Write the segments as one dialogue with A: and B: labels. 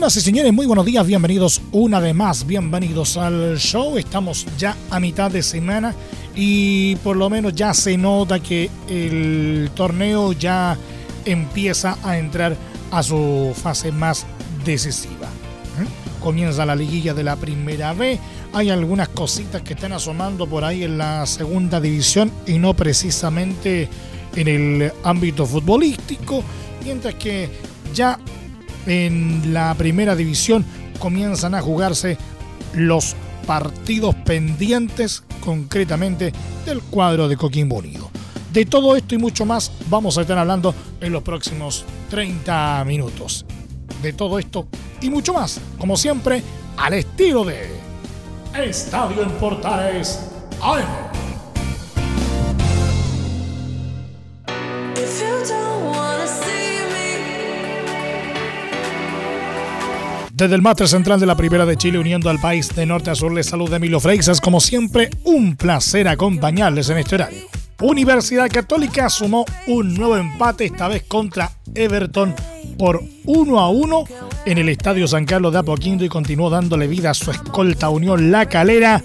A: Señoras y señores, muy buenos días, bienvenidos una vez más, bienvenidos al show. Estamos ya a mitad de semana y por lo menos ya se nota que el torneo ya empieza a entrar a su fase más decisiva. ¿eh? Comienza la liguilla de la primera B, hay algunas cositas que están asomando por ahí en la segunda división y no precisamente en el ámbito futbolístico, mientras que ya en la primera división comienzan a jugarse los partidos pendientes concretamente del cuadro de Coquimbo Unido. De todo esto y mucho más vamos a estar hablando en los próximos 30 minutos. De todo esto y mucho más, como siempre, al estilo de Estadio en Portales AM. Desde el máster central de la Primera de Chile, uniendo al país de norte a sur, les saluda Emilio Freixas. Como siempre, un placer acompañarles en este horario. Universidad Católica sumó un nuevo empate, esta vez contra Everton por 1 a 1 en el Estadio San Carlos de Apoquindo y continuó dándole vida a su escolta Unión La Calera,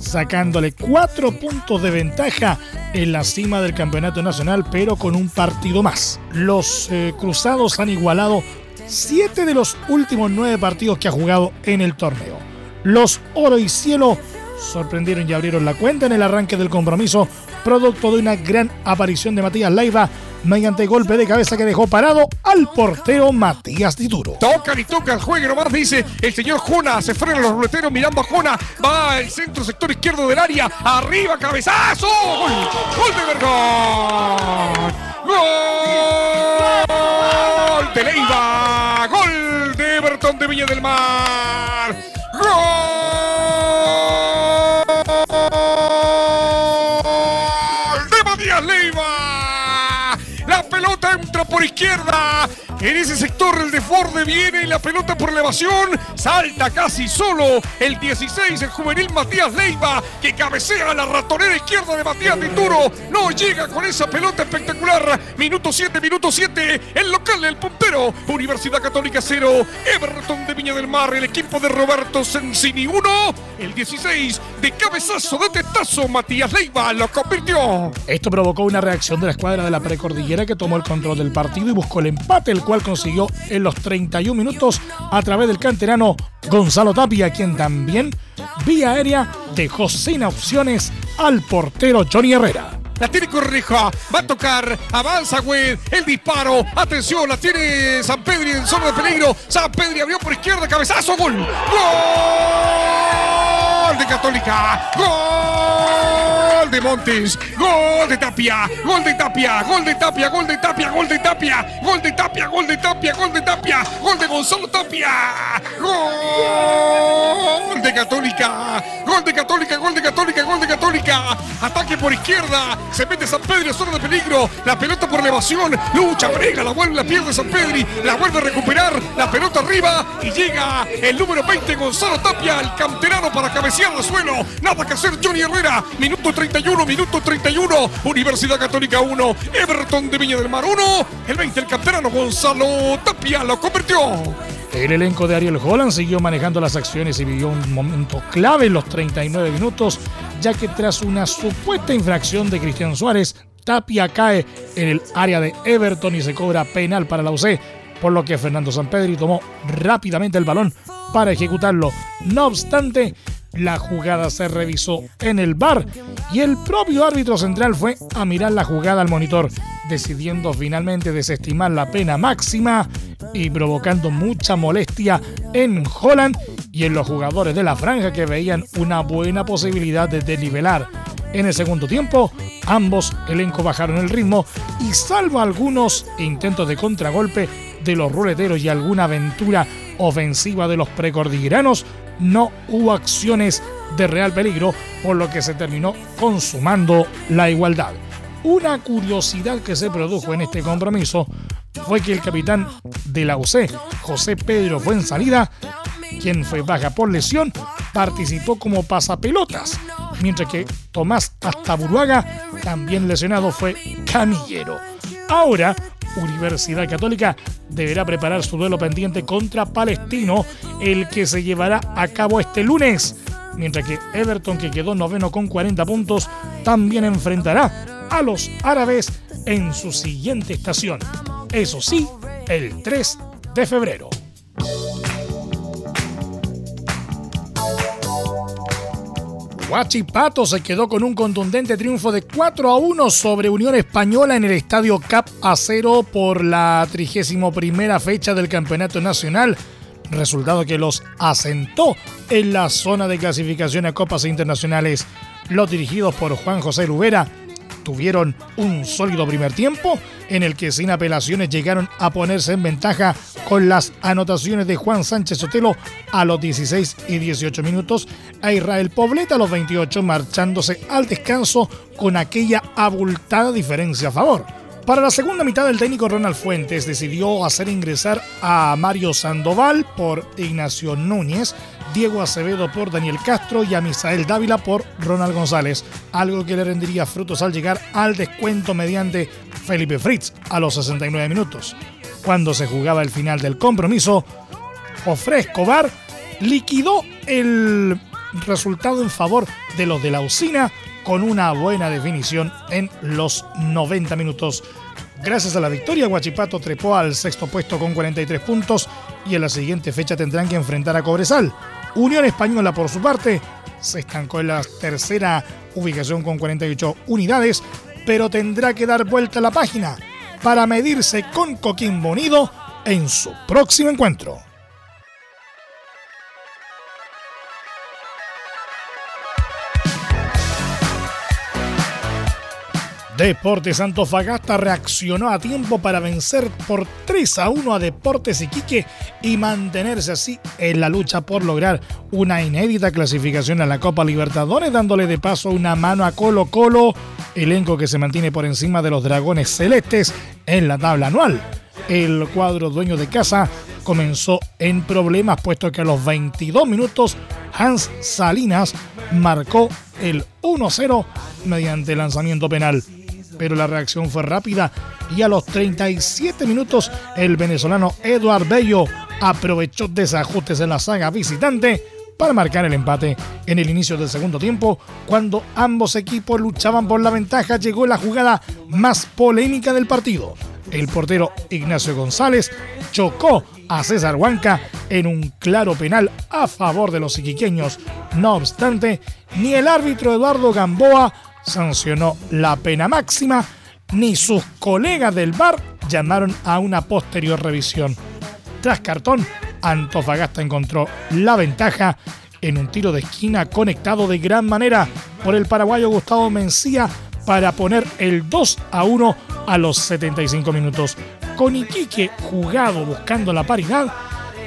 A: sacándole cuatro puntos de ventaja en la cima del campeonato nacional, pero con un partido más. Los eh, Cruzados han igualado siete de los últimos nueve partidos que ha jugado en el torneo. Los Oro y Cielo sorprendieron y abrieron la cuenta en el arranque del compromiso, producto de una gran aparición de Matías Leiva mediante golpe de cabeza que dejó parado al portero Matías Dituro.
B: Toca y toca el juego nomás, dice el señor Jona. Se frenan los ruleteros mirando a Jona. Va el centro, sector izquierdo del área. Arriba, cabezazo. Gol, de Vergón. Gol de Leiva. Gol de Everton de Viña del Mar. Gol esquerda. En ese sector el desborde viene y la pelota por elevación. Salta casi solo el 16, el juvenil Matías Leiva, que cabecea la ratonera izquierda de Matías Dituro. No llega con esa pelota espectacular. Minuto 7, minuto 7. El local, el puntero. Universidad Católica 0. Everton de Viña del Mar. El equipo de Roberto Sensini 1. El 16 de cabezazo de tetazo. Matías Leiva lo convirtió.
A: Esto provocó una reacción de la escuadra de la precordillera que tomó el control del partido y buscó el empate, el cual consiguió en los 31 minutos a través del canterano Gonzalo Tapia, quien también, vía aérea, dejó sin opciones al portero Johnny Herrera.
B: La tiene Correja, va a tocar, avanza Güed, el disparo, atención, la tiene San Pedri en zona de peligro, San Pedri abrió por izquierda, cabezazo, gol, gol de Católica, gol de Montes, gol de Tapia, gol de Tapia, gol de Tapia, gol de Tapia, gol de Tapia, gol de Tapia, gol de Tapia, gol de Tapia, gol de Gonzalo Tapia, gol de Católica, gol de Católica, gol de Católica, gol de Católica, ataque por izquierda, se mete San Pedro, zona de peligro, la pelota por elevación, lucha, brega, la vuelve, la pierde San Pedri, la vuelve a recuperar, la pelota arriba y llega el número 20 Gonzalo Tapia, el canterano para cabecear al suelo, nada que hacer Johnny Herrera, minuto 31, minuto 31, Universidad Católica 1, Everton de Viña del Mar 1, el 20 el canterano Gonzalo Tapia lo convirtió.
A: El elenco de Ariel Holland siguió manejando las acciones y vivió un momento clave en los 39 minutos, ya que tras una supuesta infracción de Cristian Suárez, Tapia cae en el área de Everton y se cobra penal para la UC, por lo que Fernando Sampedri tomó rápidamente el balón para ejecutarlo. No obstante, la jugada se revisó en el bar y el propio árbitro central fue a mirar la jugada al monitor, decidiendo finalmente desestimar la pena máxima y provocando mucha molestia en Holland y en los jugadores de la franja que veían una buena posibilidad de desnivelar. En el segundo tiempo, ambos elencos bajaron el ritmo y salvo algunos intentos de contragolpe, de los ruleteros y alguna aventura ofensiva de los precordilleranos, no hubo acciones de real peligro, por lo que se terminó consumando la igualdad. Una curiosidad que se produjo en este compromiso fue que el capitán de la UC, José Pedro Fuensalida, quien fue baja por lesión, participó como pasapelotas, mientras que Tomás Astaburuaga, también lesionado, fue camillero. Ahora, Universidad Católica deberá preparar su duelo pendiente contra Palestino, el que se llevará a cabo este lunes, mientras que Everton, que quedó noveno con 40 puntos, también enfrentará a los árabes en su siguiente estación. Eso sí, el 3 de febrero. Huachipato se quedó con un contundente triunfo de 4 a 1 sobre Unión Española en el estadio Cap Acero por la 31 fecha del Campeonato Nacional, resultado que los asentó en la zona de clasificación a Copas Internacionales. Los dirigidos por Juan José Lubera tuvieron un sólido primer tiempo en el que sin apelaciones llegaron a ponerse en ventaja con las anotaciones de Juan Sánchez Sotelo a los 16 y 18 minutos, a Israel Pobleta a los 28 marchándose al descanso con aquella abultada diferencia a favor. Para la segunda mitad, el técnico Ronald Fuentes decidió hacer ingresar a Mario Sandoval por Ignacio Núñez, Diego Acevedo por Daniel Castro y a Misael Dávila por Ronald González, algo que le rendiría frutos al llegar al descuento mediante Felipe Fritz a los 69 minutos. Cuando se jugaba el final del compromiso, Jofre Escobar liquidó el resultado en favor de los de la usina con una buena definición en los 90 minutos. Gracias a la victoria, Guachipato trepó al sexto puesto con 43 puntos y en la siguiente fecha tendrán que enfrentar a Cobresal. Unión Española, por su parte, se estancó en la tercera ubicación con 48 unidades, pero tendrá que dar vuelta a la página para medirse con Coquimbo Unido en su próximo encuentro. Deportes Antofagasta reaccionó a tiempo para vencer por 3 a 1 a Deportes Iquique y mantenerse así en la lucha por lograr una inédita clasificación a la Copa Libertadores, dándole de paso una mano a Colo Colo, elenco que se mantiene por encima de los Dragones Celestes en la tabla anual. El cuadro dueño de casa comenzó en problemas puesto que a los 22 minutos Hans Salinas marcó el 1-0 mediante lanzamiento penal pero la reacción fue rápida y a los 37 minutos el venezolano Eduard Bello aprovechó desajustes en la saga visitante para marcar el empate. En el inicio del segundo tiempo, cuando ambos equipos luchaban por la ventaja, llegó la jugada más polémica del partido. El portero Ignacio González chocó a César Huanca en un claro penal a favor de los iquiqueños. No obstante, ni el árbitro Eduardo Gamboa sancionó la pena máxima, ni sus colegas del VAR llamaron a una posterior revisión. Tras cartón, Antofagasta encontró la ventaja en un tiro de esquina conectado de gran manera por el paraguayo Gustavo Mencía para poner el 2 a 1 a los 75 minutos. Con Iquique jugado buscando la paridad,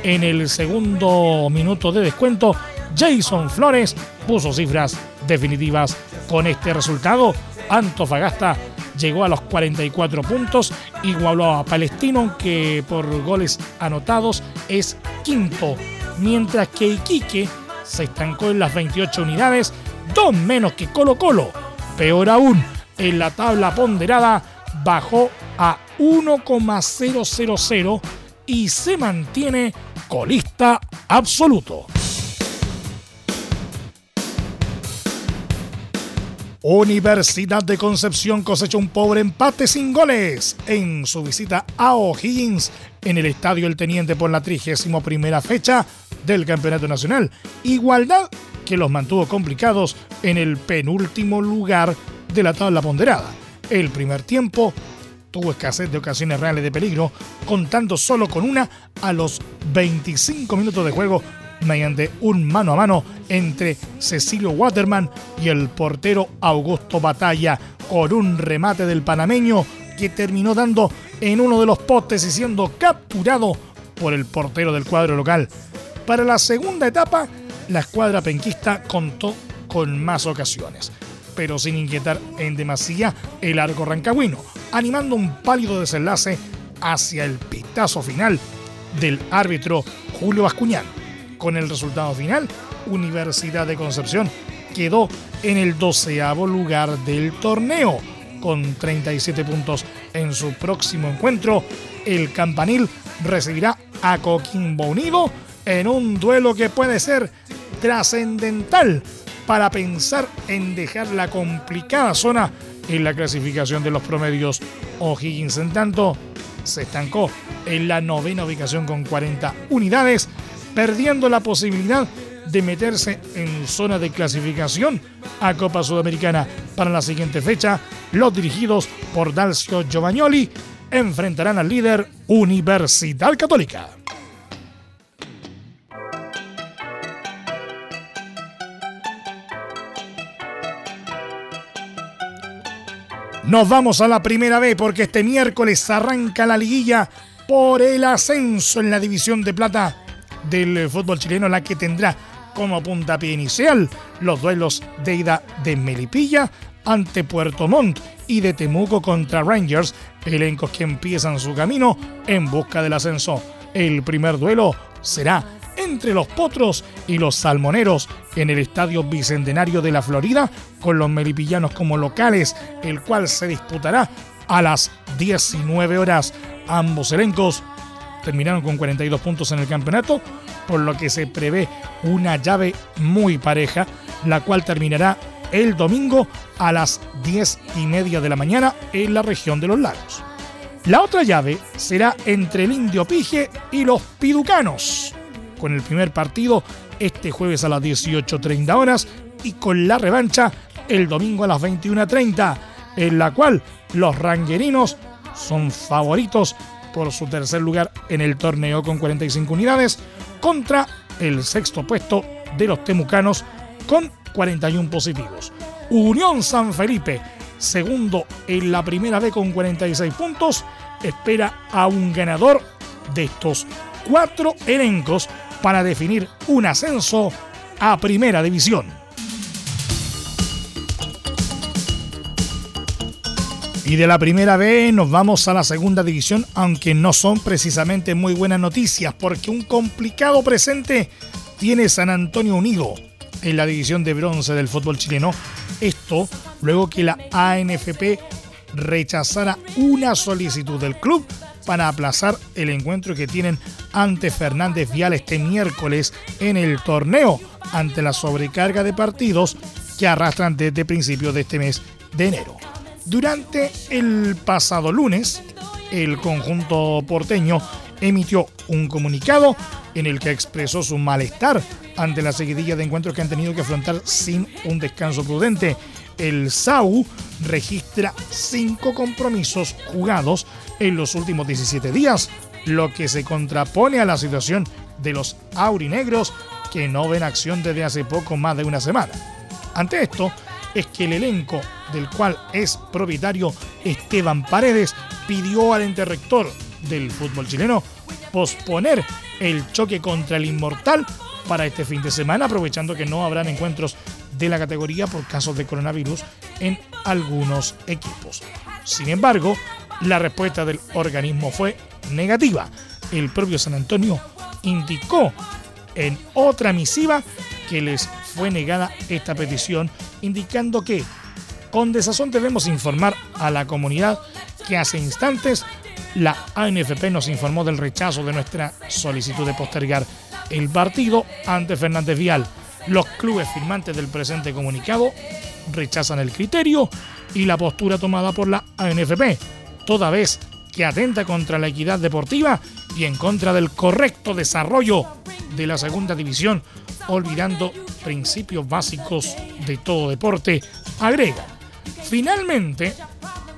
A: en el segundo minuto de descuento, Jason Flores puso cifras definitivas con este resultado, Antofagasta llegó a los 44 puntos, igualó a Palestino, que por goles anotados es quinto, mientras que Iquique se estancó en las 28 unidades, dos menos que Colo Colo. Peor aún, en la tabla ponderada bajó a 1,000 y se mantiene colista absoluto. Universidad de Concepción cosechó un pobre empate sin goles en su visita a O'Higgins en el Estadio El Teniente por la 31 fecha del Campeonato Nacional. Igualdad que los mantuvo complicados en el penúltimo lugar de la tabla ponderada. El primer tiempo tuvo escasez de ocasiones reales de peligro, contando solo con una a los 25 minutos de juego mediante un mano a mano entre Cecilio Waterman y el portero Augusto Batalla, con un remate del panameño que terminó dando en uno de los postes y siendo capturado por el portero del cuadro local. Para la segunda etapa, la escuadra penquista contó con más ocasiones, pero sin inquietar en demasía el arco rancagüino, animando un pálido desenlace hacia el pitazo final del árbitro Julio Bascuñán. Con el resultado final, Universidad de Concepción quedó en el doceavo lugar del torneo, con 37 puntos en su próximo encuentro. El campanil recibirá a Coquimbo Unido en un duelo que puede ser trascendental para pensar en dejar la complicada zona en la clasificación de los promedios. O'Higgins, en tanto, se estancó en la novena ubicación con 40 unidades, perdiendo la posibilidad de meterse en zona de clasificación a Copa Sudamericana. Para la siguiente fecha, los dirigidos por Dalcio Giovagnoli enfrentarán al líder Universidad Católica. Nos vamos a la primera vez porque este miércoles arranca la liguilla por el ascenso en la división de plata del fútbol chileno, la que tendrá como puntapié inicial los duelos de ida de Melipilla ante Puerto Montt y de Temuco contra Rangers, elencos que empiezan su camino en busca del ascenso. El primer duelo será entre los Potros y los Salmoneros en el Estadio Bicentenario de la Florida, con los melipillanos como locales, el cual se disputará a las 19 horas. Ambos elencos terminaron con 42 puntos en el campeonato, por lo que se prevé una llave muy pareja, la cual terminará el domingo a las 10 y media de la mañana en la región de los lagos. La otra llave será entre el Indio Pige y los Piducanos, con el primer partido este jueves a las 18.30 horas y con la revancha el domingo a las 21.30, en la cual los ranguerinos son favoritos por su tercer lugar en el torneo con 45 unidades contra el sexto puesto de los temucanos con 41 positivos. Unión San Felipe, segundo en la primera B con 46 puntos, espera a un ganador de estos cuatro elencos para definir un ascenso a Primera División. Y de la primera B nos vamos a la segunda división, aunque no son precisamente muy buenas noticias, porque un complicado presente tiene San Antonio Unido en la división de bronce del fútbol chileno. Esto luego que la ANFP rechazara una solicitud del club para aplazar el encuentro que tienen ante Fernández Vial este miércoles en el torneo ante la sobrecarga de partidos que arrastran desde principios de este mes de enero. Durante el pasado lunes, el conjunto porteño emitió un comunicado en el que expresó su malestar ante la seguidilla de encuentros que han tenido que afrontar sin un descanso prudente. El SAU registra cinco compromisos jugados en los últimos 17 días, lo que se contrapone a la situación de los aurinegros que no ven acción desde hace poco más de una semana. Ante esto, es que el elenco del cual es propietario Esteban Paredes pidió al ente rector del fútbol chileno posponer el choque contra el Inmortal para este fin de semana, aprovechando que no habrán encuentros de la categoría por casos de coronavirus en algunos equipos. Sin embargo, la respuesta del organismo fue negativa. El propio San Antonio indicó en otra misiva que les fue negada esta petición, indicando que con desazón debemos informar a la comunidad que hace instantes la ANFP nos informó del rechazo de nuestra solicitud de postergar el partido ante Fernández Vial. Los clubes firmantes del presente comunicado rechazan el criterio y la postura tomada por la ANFP, toda vez que atenta contra la equidad deportiva y en contra del correcto desarrollo de la segunda división, olvidando principios básicos de todo deporte, agrega. Finalmente,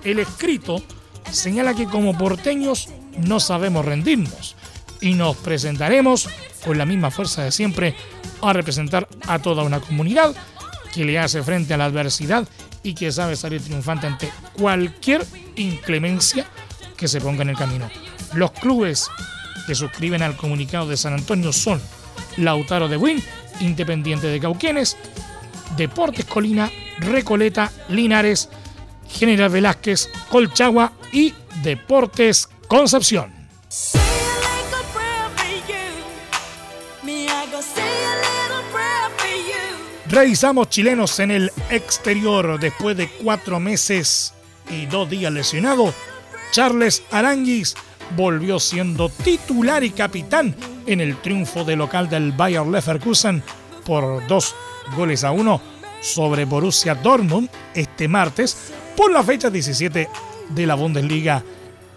A: el escrito señala que como porteños no sabemos rendirnos y nos presentaremos con la misma fuerza de siempre a representar a toda una comunidad que le hace frente a la adversidad y que sabe salir triunfante ante cualquier inclemencia que se ponga en el camino. Los clubes que suscriben al comunicado de San Antonio son Lautaro de Win, Independiente de Cauquenes, Deportes Colina, Recoleta, Linares, General Velázquez, Colchagua y Deportes Concepción. Revisamos chilenos en el exterior después de cuatro meses y dos días lesionado. Charles Aranguis volvió siendo titular y capitán en el triunfo de local del Bayer Leverkusen por dos goles a uno sobre Borussia Dortmund este martes por la fecha 17 de la Bundesliga.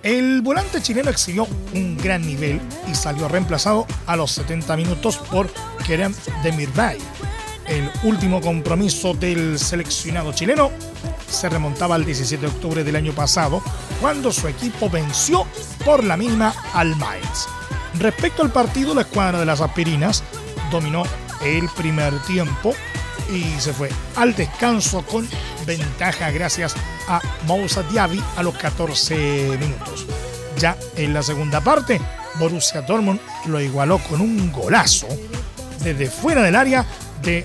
A: El volante chileno exhibió un gran nivel y salió reemplazado a los 70 minutos por Kerem Demirbay. El último compromiso del seleccionado chileno se remontaba al 17 de octubre del año pasado, cuando su equipo venció por la mínima al Mainz. Respecto al partido, la escuadra de las aspirinas dominó el primer tiempo y se fue al descanso con ventaja gracias a Moussa Diaby a los 14 minutos. Ya en la segunda parte, Borussia Dortmund lo igualó con un golazo desde fuera del área de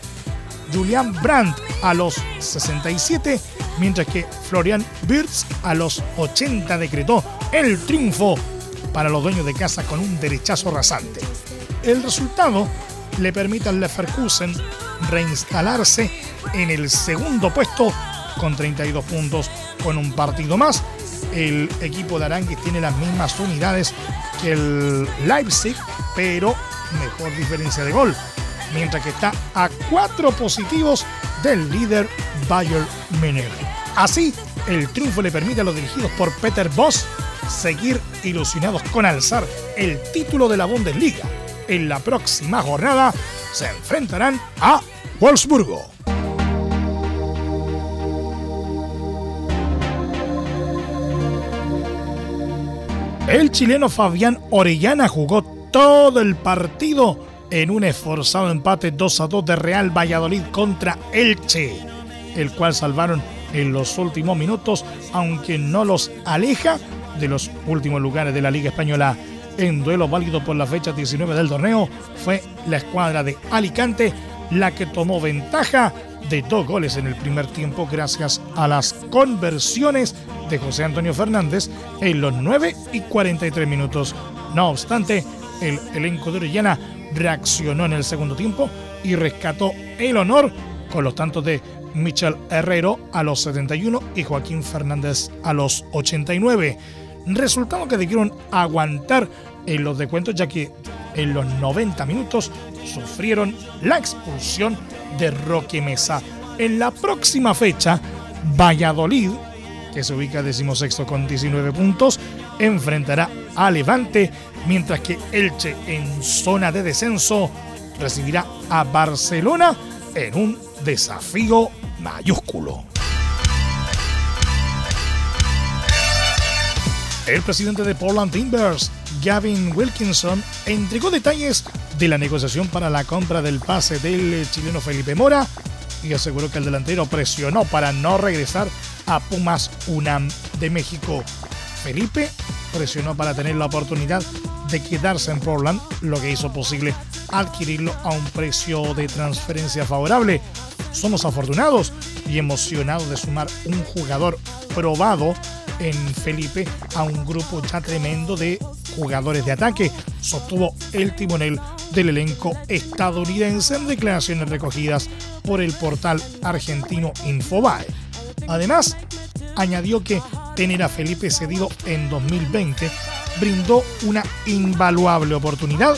A: Julian Brandt a los 67, mientras que Florian Wirtz a los 80 decretó el triunfo para los dueños de casa con un derechazo rasante. El resultado le permite al Leverkusen reinstalarse en el segundo puesto con 32 puntos con un partido más. El equipo de Aranguis tiene las mismas unidades que el Leipzig, pero mejor diferencia de gol. Mientras que está a cuatro positivos del líder Bayern Múnich. Así, el triunfo le permite a los dirigidos por Peter Boss seguir ilusionados con alzar el título de la Bundesliga. En la próxima jornada se enfrentarán a Wolfsburgo. El chileno Fabián Orellana jugó todo el partido en un esforzado empate 2 a 2 de Real Valladolid contra Elche, el cual salvaron en los últimos minutos, aunque no los aleja de los últimos lugares de la Liga Española. En duelo válido por la fecha 19 del torneo, fue la escuadra de Alicante la que tomó ventaja de dos goles en el primer tiempo gracias a las conversiones de José Antonio Fernández en los 9 y 43 minutos. No obstante, el elenco de Orellana reaccionó en el segundo tiempo y rescató el honor con los tantos de Michel Herrero a los 71 y Joaquín Fernández a los 89. Resultado que debieron aguantar en los descuentos ya que en los 90 minutos sufrieron la expulsión de Roque Mesa. En la próxima fecha, Valladolid, que se ubica decimosexto con 19 puntos, enfrentará a Levante, mientras que Elche en zona de descenso recibirá a Barcelona en un desafío mayúsculo. El presidente de Portland Timbers, Gavin Wilkinson, entregó detalles de la negociación para la compra del pase del chileno Felipe Mora y aseguró que el delantero presionó para no regresar a Pumas UNAM de México. Felipe presionó para tener la oportunidad de quedarse en Portland, lo que hizo posible adquirirlo a un precio de transferencia favorable. Somos afortunados y emocionados de sumar un jugador probado en Felipe a un grupo ya tremendo de jugadores de ataque, sostuvo el timonel del elenco estadounidense en declaraciones recogidas por el portal argentino Infobae. Además, añadió que tener a Felipe cedido en 2020 brindó una invaluable oportunidad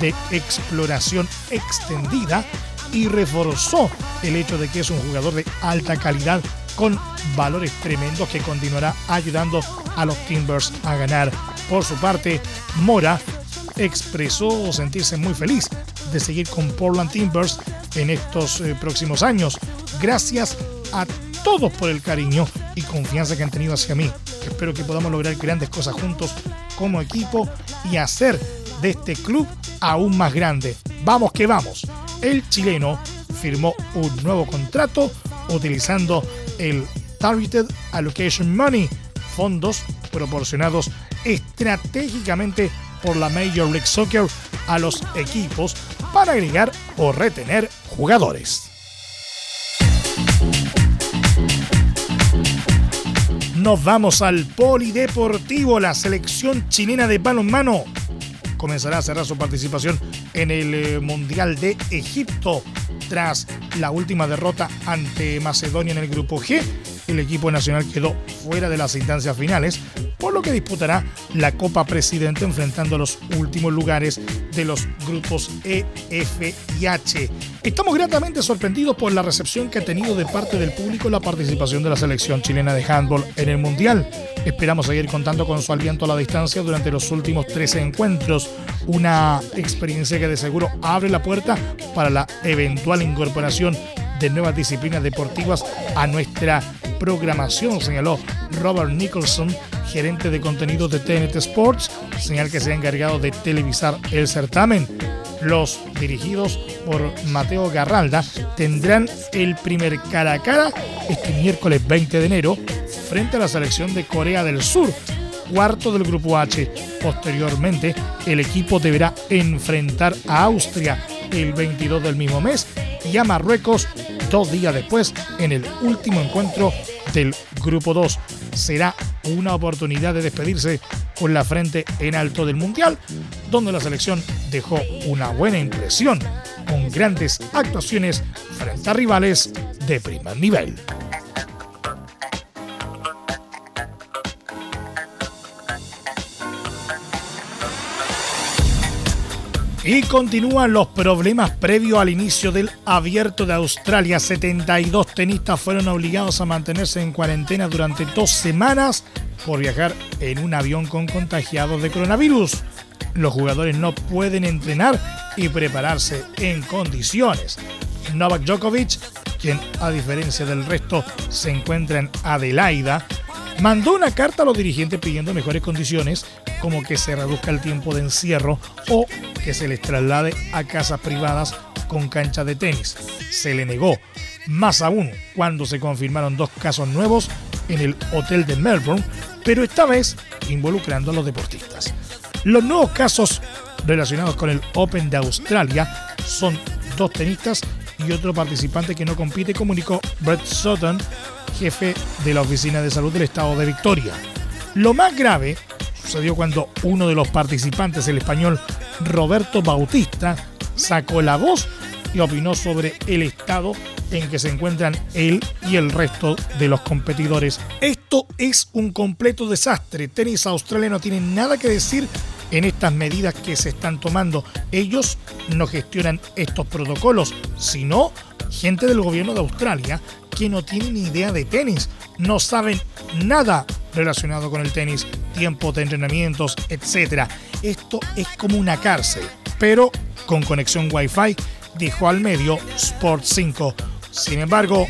A: de exploración extendida y reforzó el hecho de que es un jugador de alta calidad con valores tremendos que continuará ayudando a los Timbers a ganar. Por su parte, Mora expresó sentirse muy feliz de seguir con Portland Timbers en estos eh, próximos años. Gracias a todos por el cariño y confianza que han tenido hacia mí. Espero que podamos lograr grandes cosas juntos como equipo y hacer de este club aún más grande. Vamos que vamos. El chileno firmó un nuevo contrato utilizando el Targeted Allocation Money, fondos proporcionados estratégicamente por la Major League Soccer a los equipos para agregar o retener jugadores. Nos vamos al Polideportivo, la selección chilena de balonmano comenzará a cerrar su participación en el eh, Mundial de Egipto tras la última derrota ante Macedonia en el grupo G. El equipo nacional quedó fuera de las instancias finales, por lo que disputará la Copa Presidente enfrentando los últimos lugares de los grupos E, F y H. Estamos gratamente sorprendidos por la recepción que ha tenido de parte del público la participación de la selección chilena de handball en el Mundial. Esperamos seguir contando con su aliento a la distancia durante los últimos 13 encuentros, una experiencia que de seguro abre la puerta para la eventual incorporación de nuevas disciplinas deportivas a nuestra programación, señaló Robert Nicholson, gerente de contenidos de TNT Sports, señal que se ha encargado de televisar el certamen. Los dirigidos por Mateo Garralda tendrán el primer cara a cara este miércoles 20 de enero frente a la selección de Corea del Sur, cuarto del grupo H. Posteriormente, el equipo deberá enfrentar a Austria el 22 del mismo mes y a Marruecos dos días después en el último encuentro del Grupo 2. Será una oportunidad de despedirse con la frente en alto del Mundial, donde la selección dejó una buena impresión con grandes actuaciones frente a rivales de primer nivel. Y continúan los problemas previos al inicio del Abierto de Australia. 72 tenistas fueron obligados a mantenerse en cuarentena durante dos semanas por viajar en un avión con contagiados de coronavirus. Los jugadores no pueden entrenar y prepararse en condiciones. Novak Djokovic, quien a diferencia del resto se encuentra en Adelaida, mandó una carta a los dirigentes pidiendo mejores condiciones, como que se reduzca el tiempo de encierro o que se les traslade a casas privadas con cancha de tenis. Se le negó, más aún cuando se confirmaron dos casos nuevos en el hotel de Melbourne, pero esta vez involucrando a los deportistas. Los nuevos casos relacionados con el Open de Australia son dos tenistas y otro participante que no compite, comunicó Brett Sutton, jefe de la Oficina de Salud del Estado de Victoria. Lo más grave sucedió cuando uno de los participantes, el español Roberto Bautista, sacó la voz y opinó sobre el estado en que se encuentran él y el resto de los competidores. Esto es un completo desastre. Tenis Australia no tiene nada que decir en estas medidas que se están tomando. Ellos no gestionan estos protocolos, sino gente del gobierno de Australia que no tienen ni idea de tenis, no saben nada relacionado con el tenis, tiempo de entrenamientos, etc. Esto es como una cárcel, pero con conexión Wi-Fi, dijo al medio Sport 5. Sin embargo,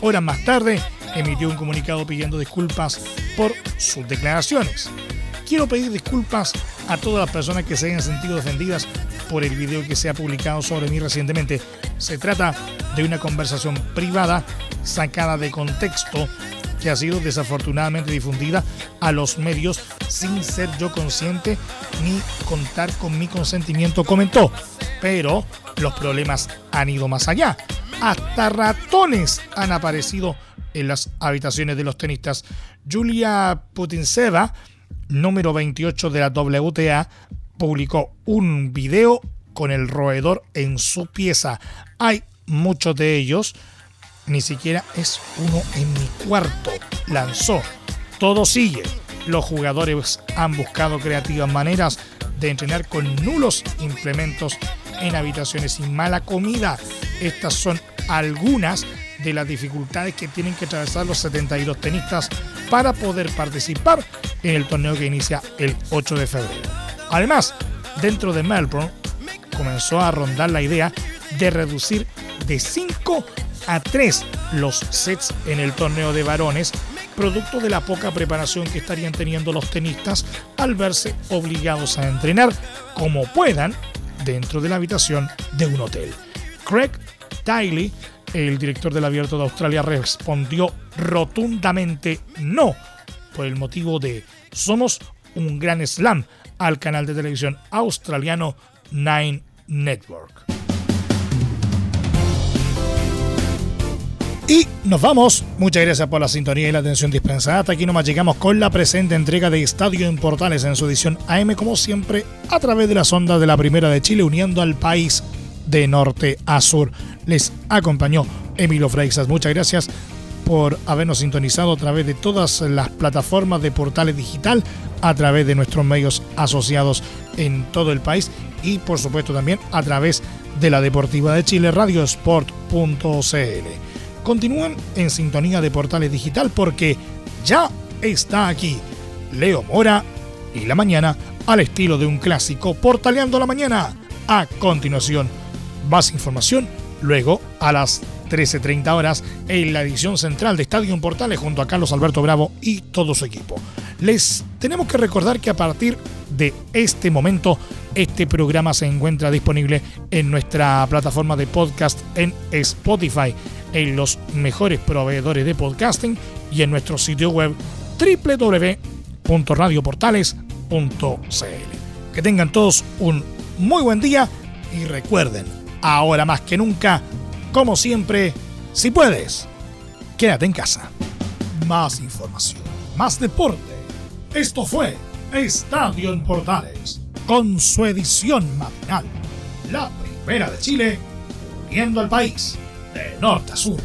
A: horas más tarde, emitió un comunicado pidiendo disculpas por sus declaraciones. Quiero pedir disculpas a todas las personas que se hayan sentido defendidas por el video que se ha publicado sobre mí recientemente. Se trata de una conversación privada sacada de contexto que ha sido desafortunadamente difundida a los medios sin ser yo consciente ni contar con mi consentimiento, comentó. Pero los problemas han ido más allá. Hasta ratones han aparecido en las habitaciones de los tenistas. Julia Putinseva, número 28 de la WTA, publicó un video con el roedor en su pieza. Hay muchos de ellos ni siquiera es uno en mi cuarto. Lanzó. Todo sigue. Los jugadores han buscado creativas maneras de entrenar con nulos implementos en habitaciones sin mala comida. Estas son algunas de las dificultades que tienen que atravesar los 72 tenistas para poder participar en el torneo que inicia el 8 de febrero. Además, dentro de Melbourne comenzó a rondar la idea de reducir de 5 a 3 los sets en el torneo de varones, producto de la poca preparación que estarían teniendo los tenistas al verse obligados a entrenar como puedan dentro de la habitación de un hotel. Craig Tiley, el director del Abierto de Australia, respondió rotundamente no por el motivo de Somos un gran slam al canal de televisión australiano Nine Network. Y nos vamos. Muchas gracias por la sintonía y la atención dispensada. Hasta aquí nomás llegamos con la presente entrega de Estadio en Portales en su edición AM, como siempre, a través de las ondas de la Primera de Chile, uniendo al país de norte a sur. Les acompañó Emilio Freixas. Muchas gracias por habernos sintonizado a través de todas las plataformas de Portales Digital, a través de nuestros medios asociados en todo el país y por supuesto también a través de la Deportiva de Chile, radiosport.cl continúen en sintonía de Portales Digital porque ya está aquí Leo Mora y la mañana al estilo de un clásico Portaleando la mañana. A continuación, más información luego a las 13.30 horas en la edición central de Estadio Portales junto a Carlos Alberto Bravo y todo su equipo. Les tenemos que recordar que a partir de este momento este programa se encuentra disponible en nuestra plataforma de podcast en Spotify en los mejores proveedores de podcasting y en nuestro sitio web www.radioportales.cl. Que tengan todos un muy buen día y recuerden, ahora más que nunca, como siempre, si puedes, quédate en casa. Más información, más deporte. Esto fue Estadio en Portales, con su edición matinal, la primera de Chile, viendo al país eh, nota, su.